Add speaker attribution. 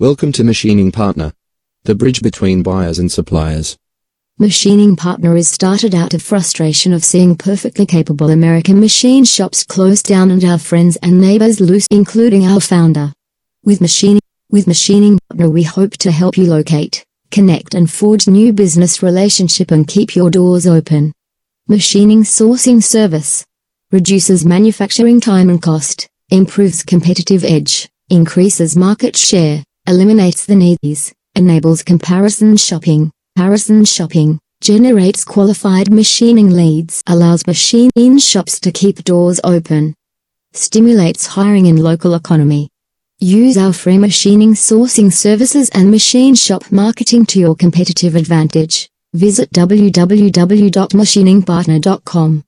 Speaker 1: Welcome to Machining Partner, the bridge between buyers and suppliers.
Speaker 2: Machining Partner is started out of frustration of seeing perfectly capable American machine shops close down and our friends and neighbors lose including our founder. With machining, with Machining Partner we hope to help you locate, connect and forge new business relationship and keep your doors open. Machining sourcing service reduces manufacturing time and cost, improves competitive edge, increases market share, eliminates the needs, enables comparison shopping, comparison shopping, generates qualified machining leads, allows machine shops to keep doors open, stimulates hiring in local economy. Use our free machining sourcing services and machine shop marketing to your competitive advantage. Visit www.machiningpartner.com.